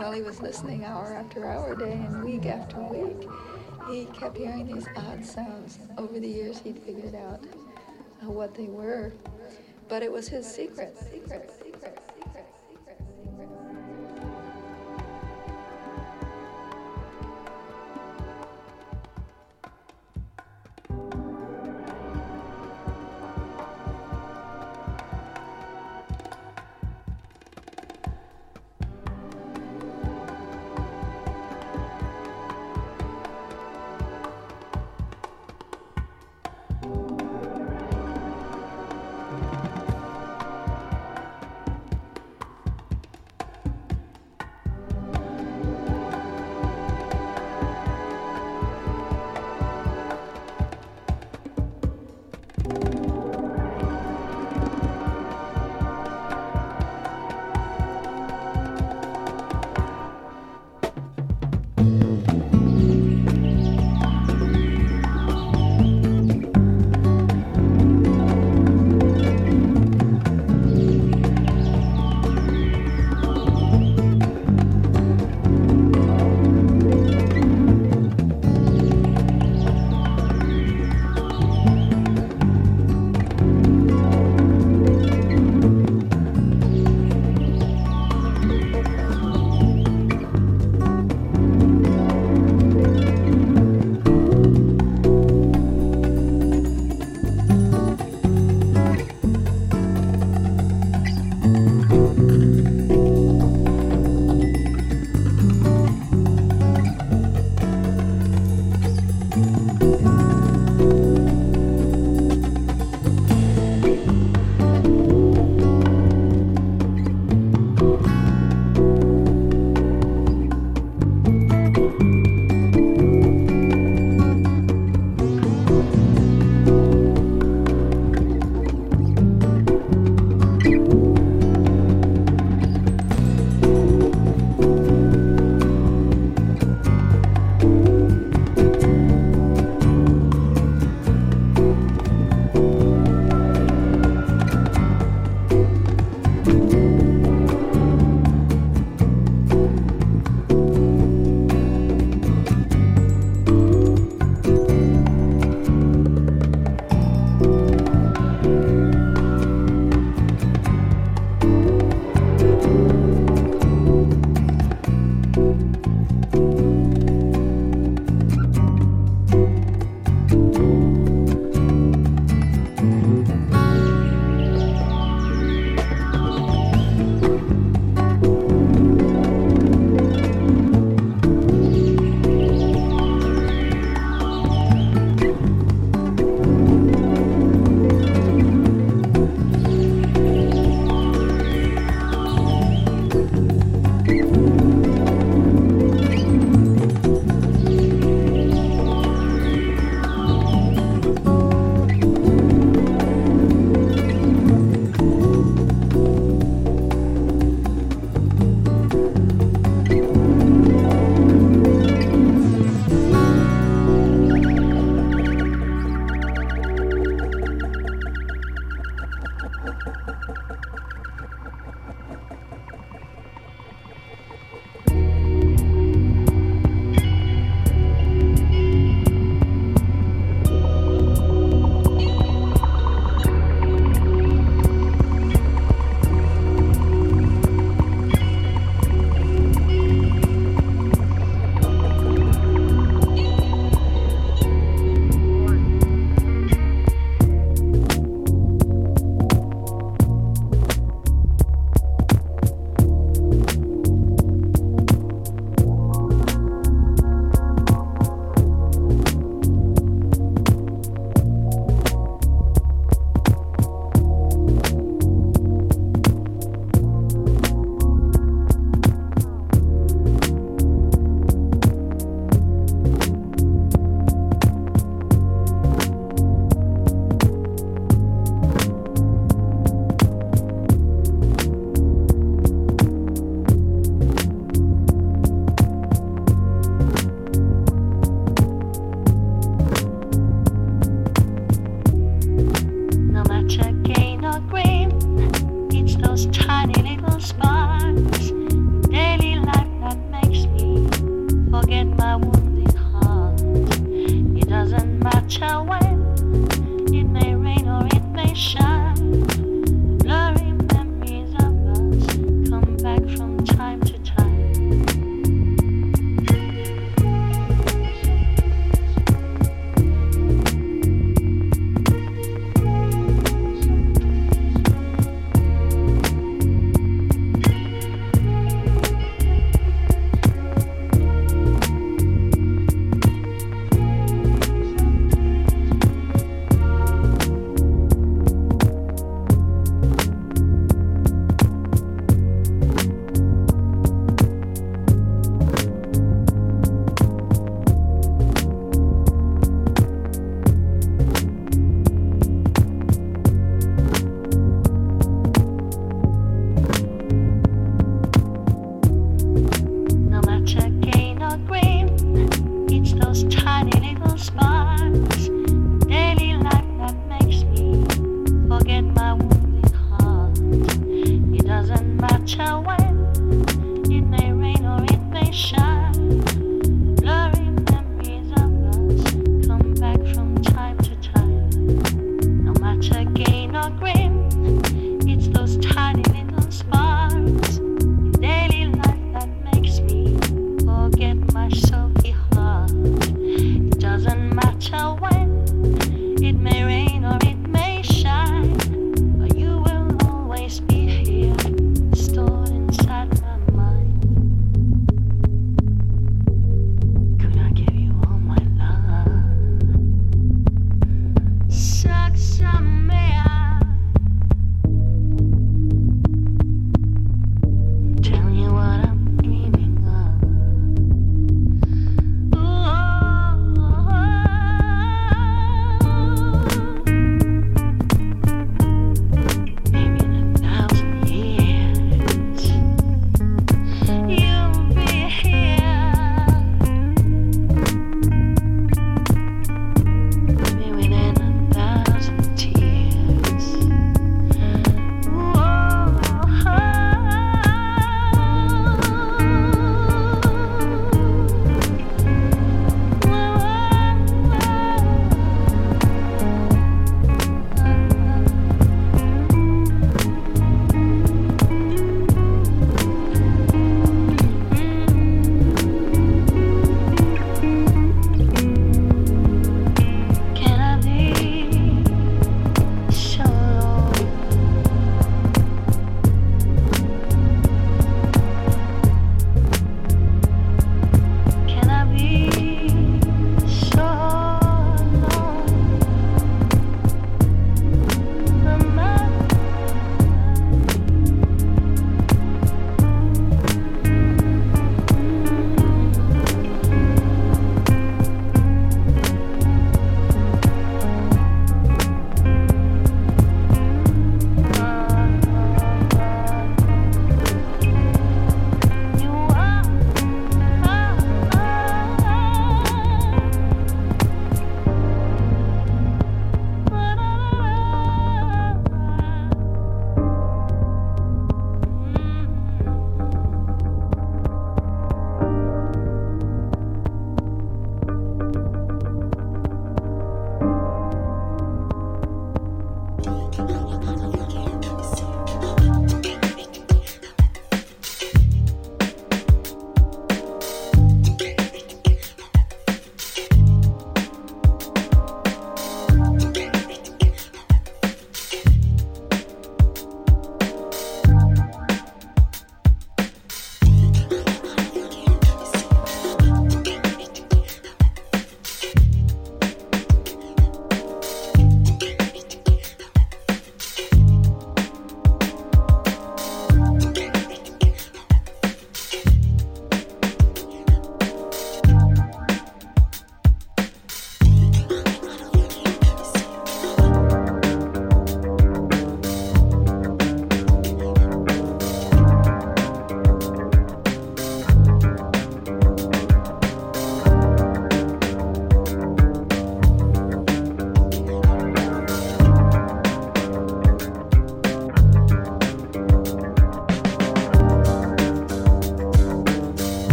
while he was listening hour after hour, day and week after week, he kept hearing these odd sounds. Over the years, he'd figured out uh, what they were. But it was his secret, secret,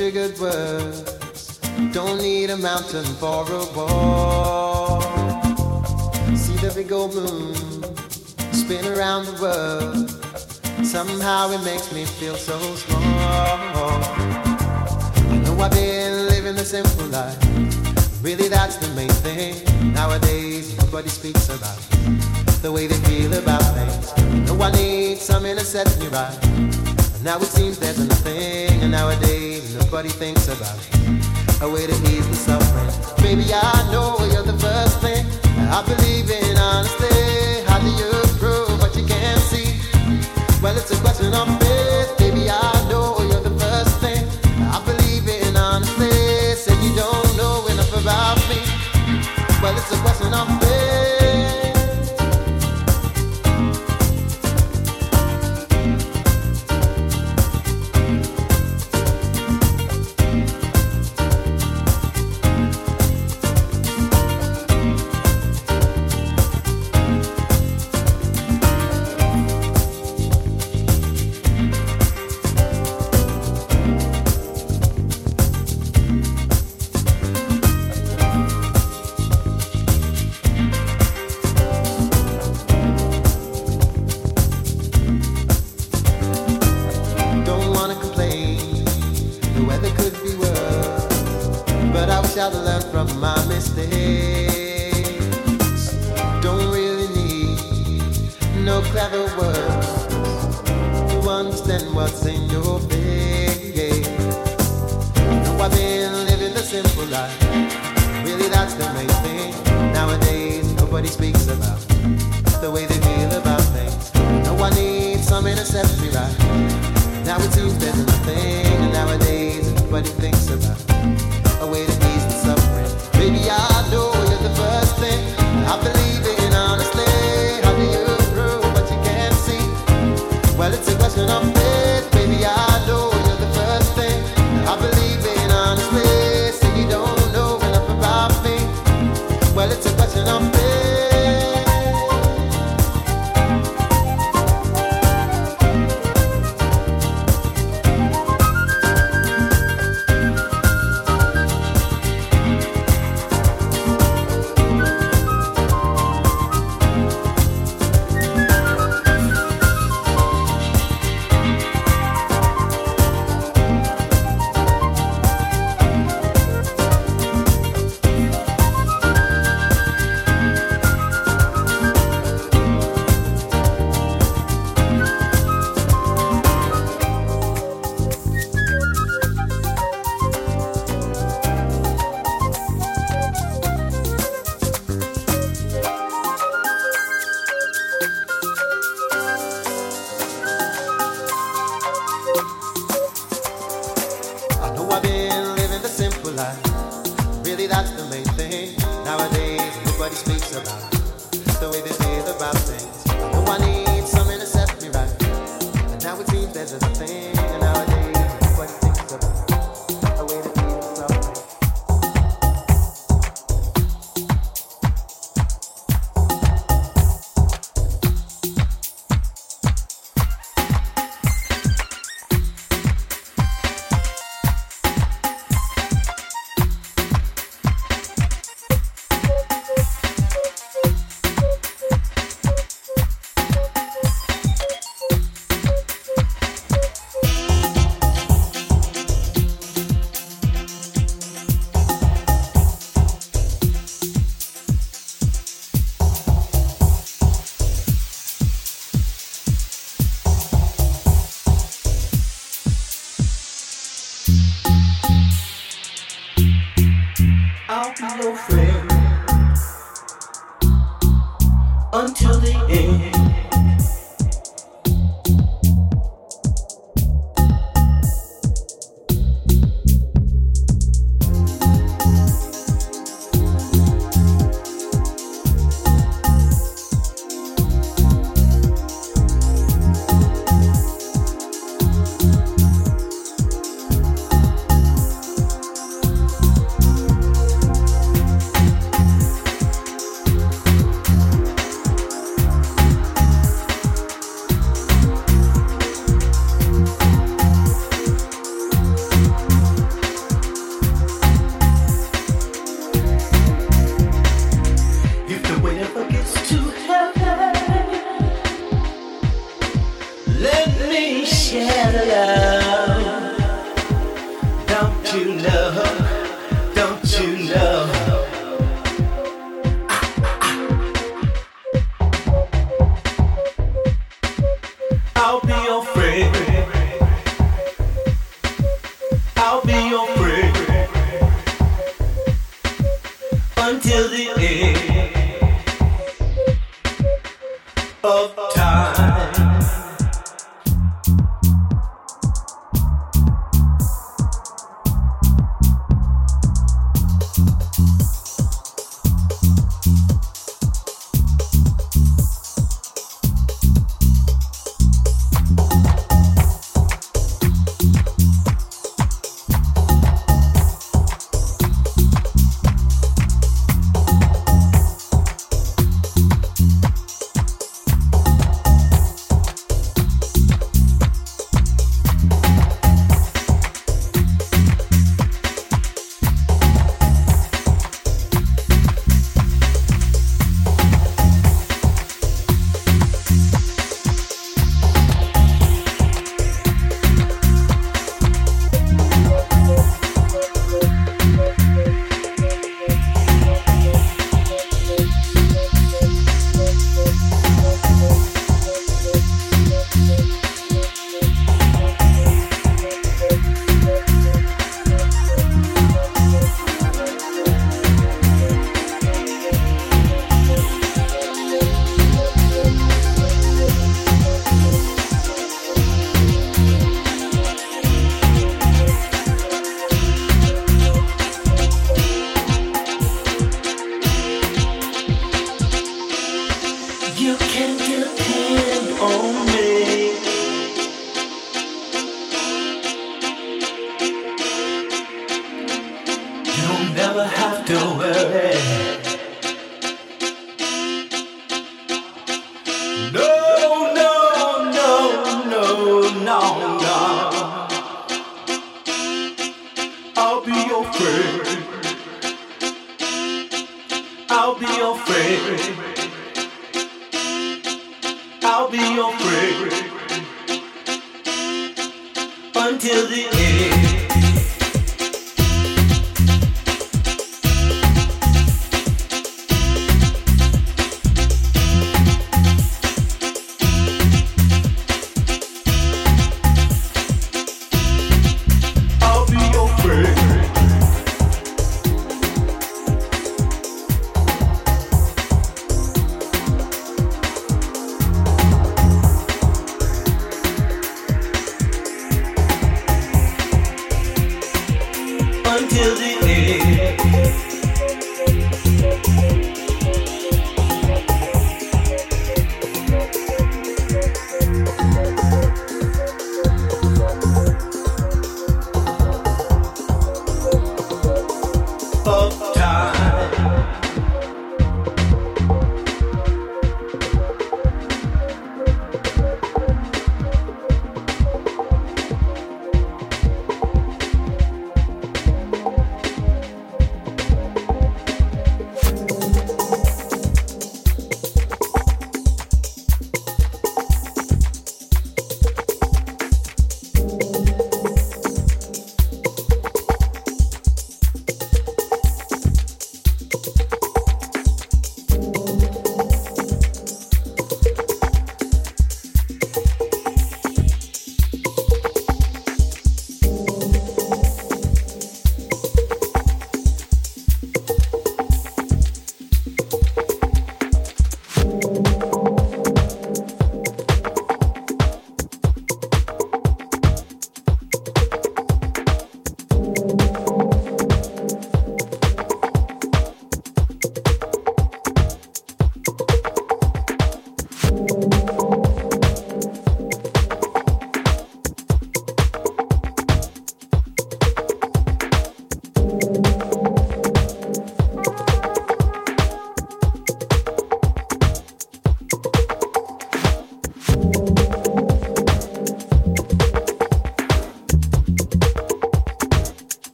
triggered words. Don't need a mountain for a wall. See the big old moon spin around the world. Somehow it makes me feel so small. You know I've been living a simple life. Really, that's the main thing. Nowadays, nobody speaks about the way they feel about things. Know I need something to set me right. Now it seems there's nothing, and nowadays everybody thinks about it. A way to ease the suffering. Baby, I know you're the first thing I believe in.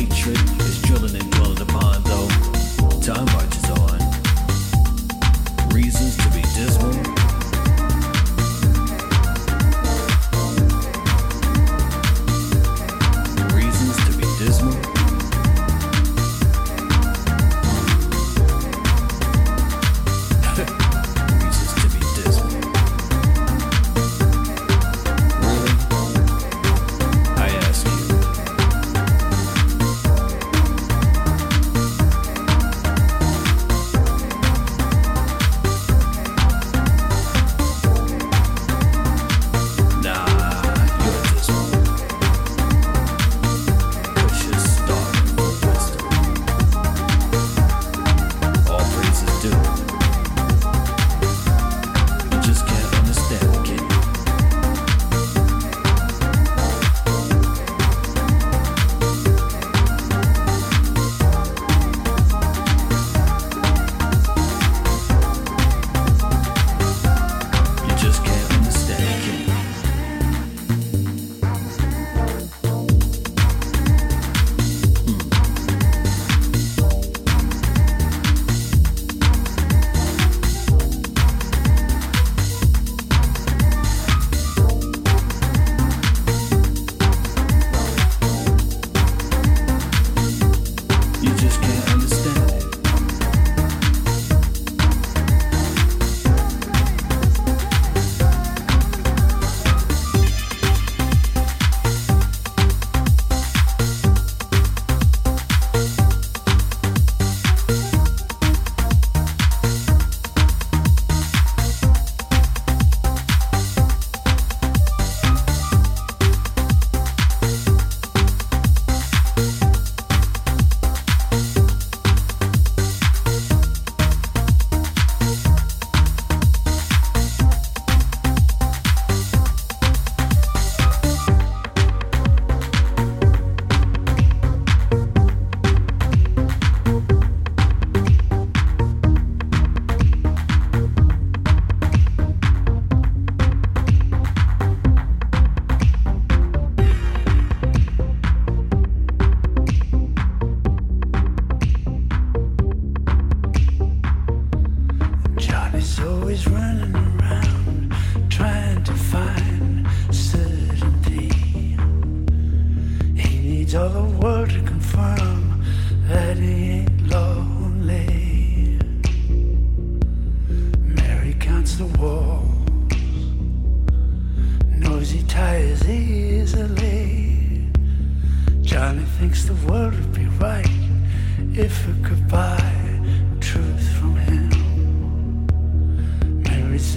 hatred is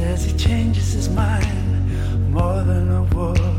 as he changes his mind more than a word.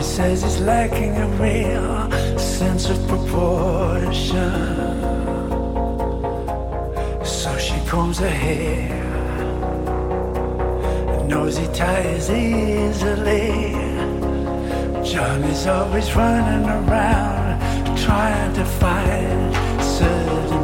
It says it's lacking a real sense of proportion. So she combs her hair. Nosy ties easily. Johnny's always running around trying to find certain